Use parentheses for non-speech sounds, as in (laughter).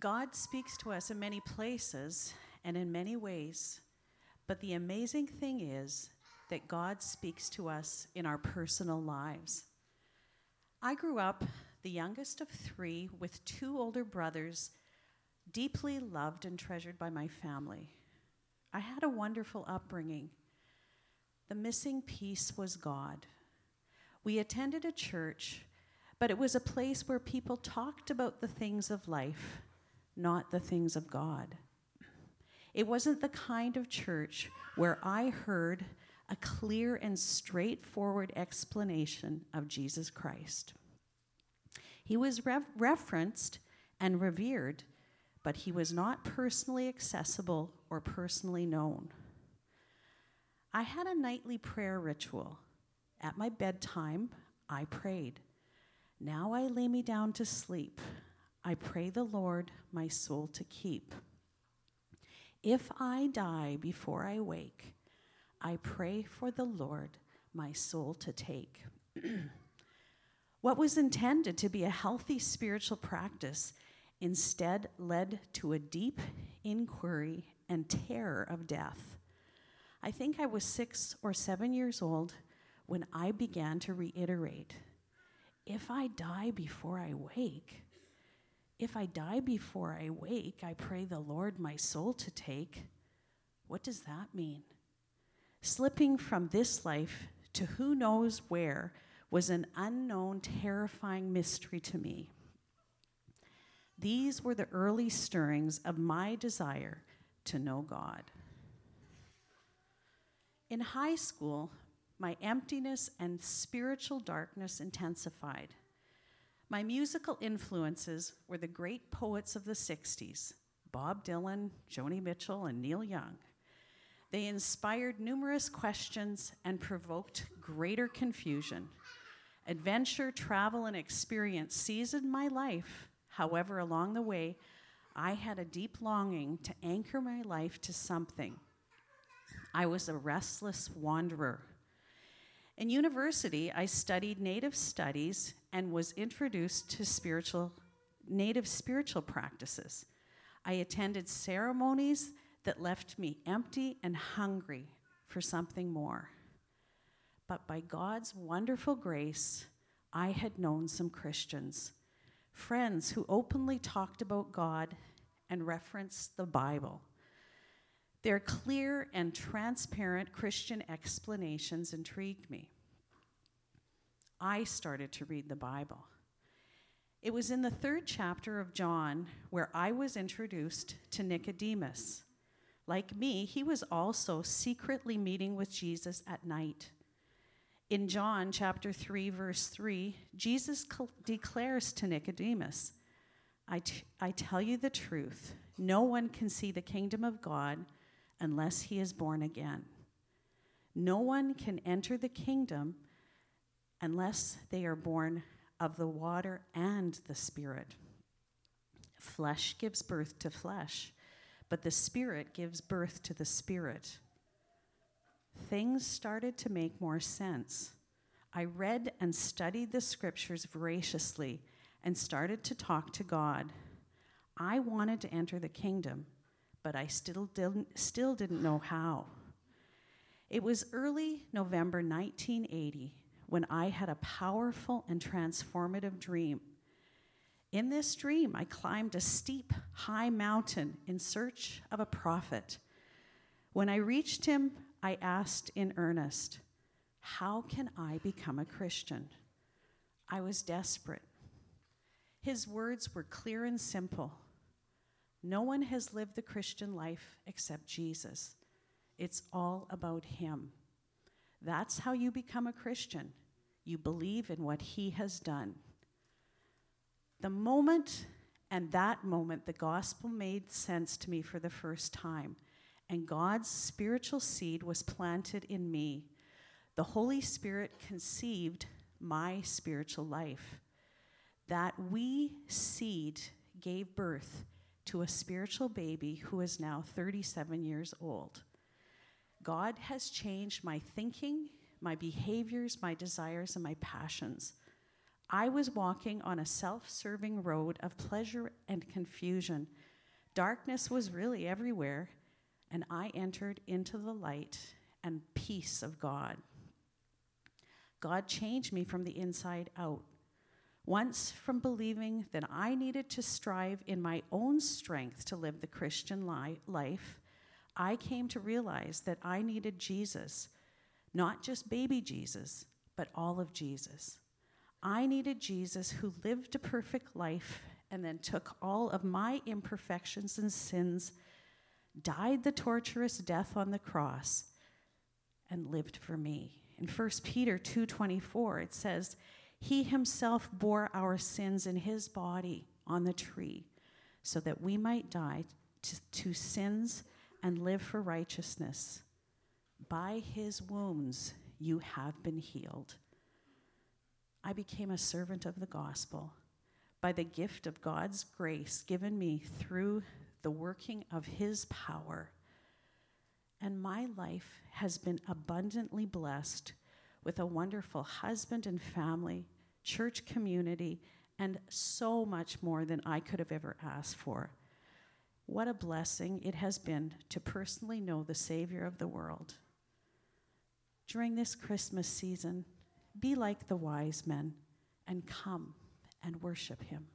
God speaks to us in many places and in many ways, but the amazing thing is that God speaks to us in our personal lives. I grew up the youngest of three with two older brothers, deeply loved and treasured by my family. I had a wonderful upbringing. The missing piece was God. We attended a church, but it was a place where people talked about the things of life, not the things of God. It wasn't the kind of church where I heard a clear and straightforward explanation of Jesus Christ. He was referenced and revered, but he was not personally accessible or personally known. I had a nightly prayer ritual. At my bedtime, I prayed. Now I lay me down to sleep. I pray the Lord my soul to keep. If I die before I wake, I pray for the Lord my soul to take. (clears throat) What was intended to be a healthy spiritual practice instead led to a deep inquiry and terror of death. I think I was six or seven years old when I began to reiterate if I die before I wake, if I die before I wake, I pray the Lord my soul to take. What does that mean? Slipping from this life to who knows where was an unknown, terrifying mystery to me. These were the early stirrings of my desire to know God. In high school, my emptiness and spiritual darkness intensified. My musical influences were the great poets of the 60s Bob Dylan, Joni Mitchell, and Neil Young. They inspired numerous questions and provoked greater confusion. Adventure, travel, and experience seasoned my life. However, along the way, I had a deep longing to anchor my life to something. I was a restless wanderer. In university, I studied Native studies and was introduced to spiritual, Native spiritual practices. I attended ceremonies that left me empty and hungry for something more. But by God's wonderful grace, I had known some Christians, friends who openly talked about God and referenced the Bible. Their clear and transparent Christian explanations intrigued me. I started to read the Bible. It was in the third chapter of John where I was introduced to Nicodemus. Like me, he was also secretly meeting with Jesus at night. In John chapter 3, verse 3, Jesus declares to Nicodemus, I, t- I tell you the truth, no one can see the kingdom of God unless he is born again. No one can enter the kingdom unless they are born of the water and the Spirit. Flesh gives birth to flesh, but the Spirit gives birth to the Spirit things started to make more sense. I read and studied the scriptures voraciously and started to talk to God. I wanted to enter the kingdom, but I still didn't, still didn't know how. It was early November 1980 when I had a powerful and transformative dream. In this dream, I climbed a steep, high mountain in search of a prophet. When I reached him, I asked in earnest, How can I become a Christian? I was desperate. His words were clear and simple. No one has lived the Christian life except Jesus. It's all about Him. That's how you become a Christian. You believe in what He has done. The moment and that moment, the gospel made sense to me for the first time and God's spiritual seed was planted in me. The Holy Spirit conceived my spiritual life. That we seed gave birth to a spiritual baby who is now 37 years old. God has changed my thinking, my behaviors, my desires, and my passions. I was walking on a self serving road of pleasure and confusion. Darkness was really everywhere, and I entered into the light and peace of God. God changed me from the inside out. Once from believing that I needed to strive in my own strength to live the Christian li- life, I came to realize that I needed Jesus, not just baby Jesus, but all of Jesus. I needed Jesus who lived a perfect life and then took all of my imperfections and sins, died the torturous death on the cross, and lived for me. In 1 Peter 2:24 it says, "He himself bore our sins in his body on the tree, so that we might die to, to sins and live for righteousness. By his wounds you have been healed." I became a servant of the gospel by the gift of God's grace given me through the working of his power. And my life has been abundantly blessed with a wonderful husband and family, church community, and so much more than I could have ever asked for. What a blessing it has been to personally know the Savior of the world. During this Christmas season, be like the wise men and come and worship him.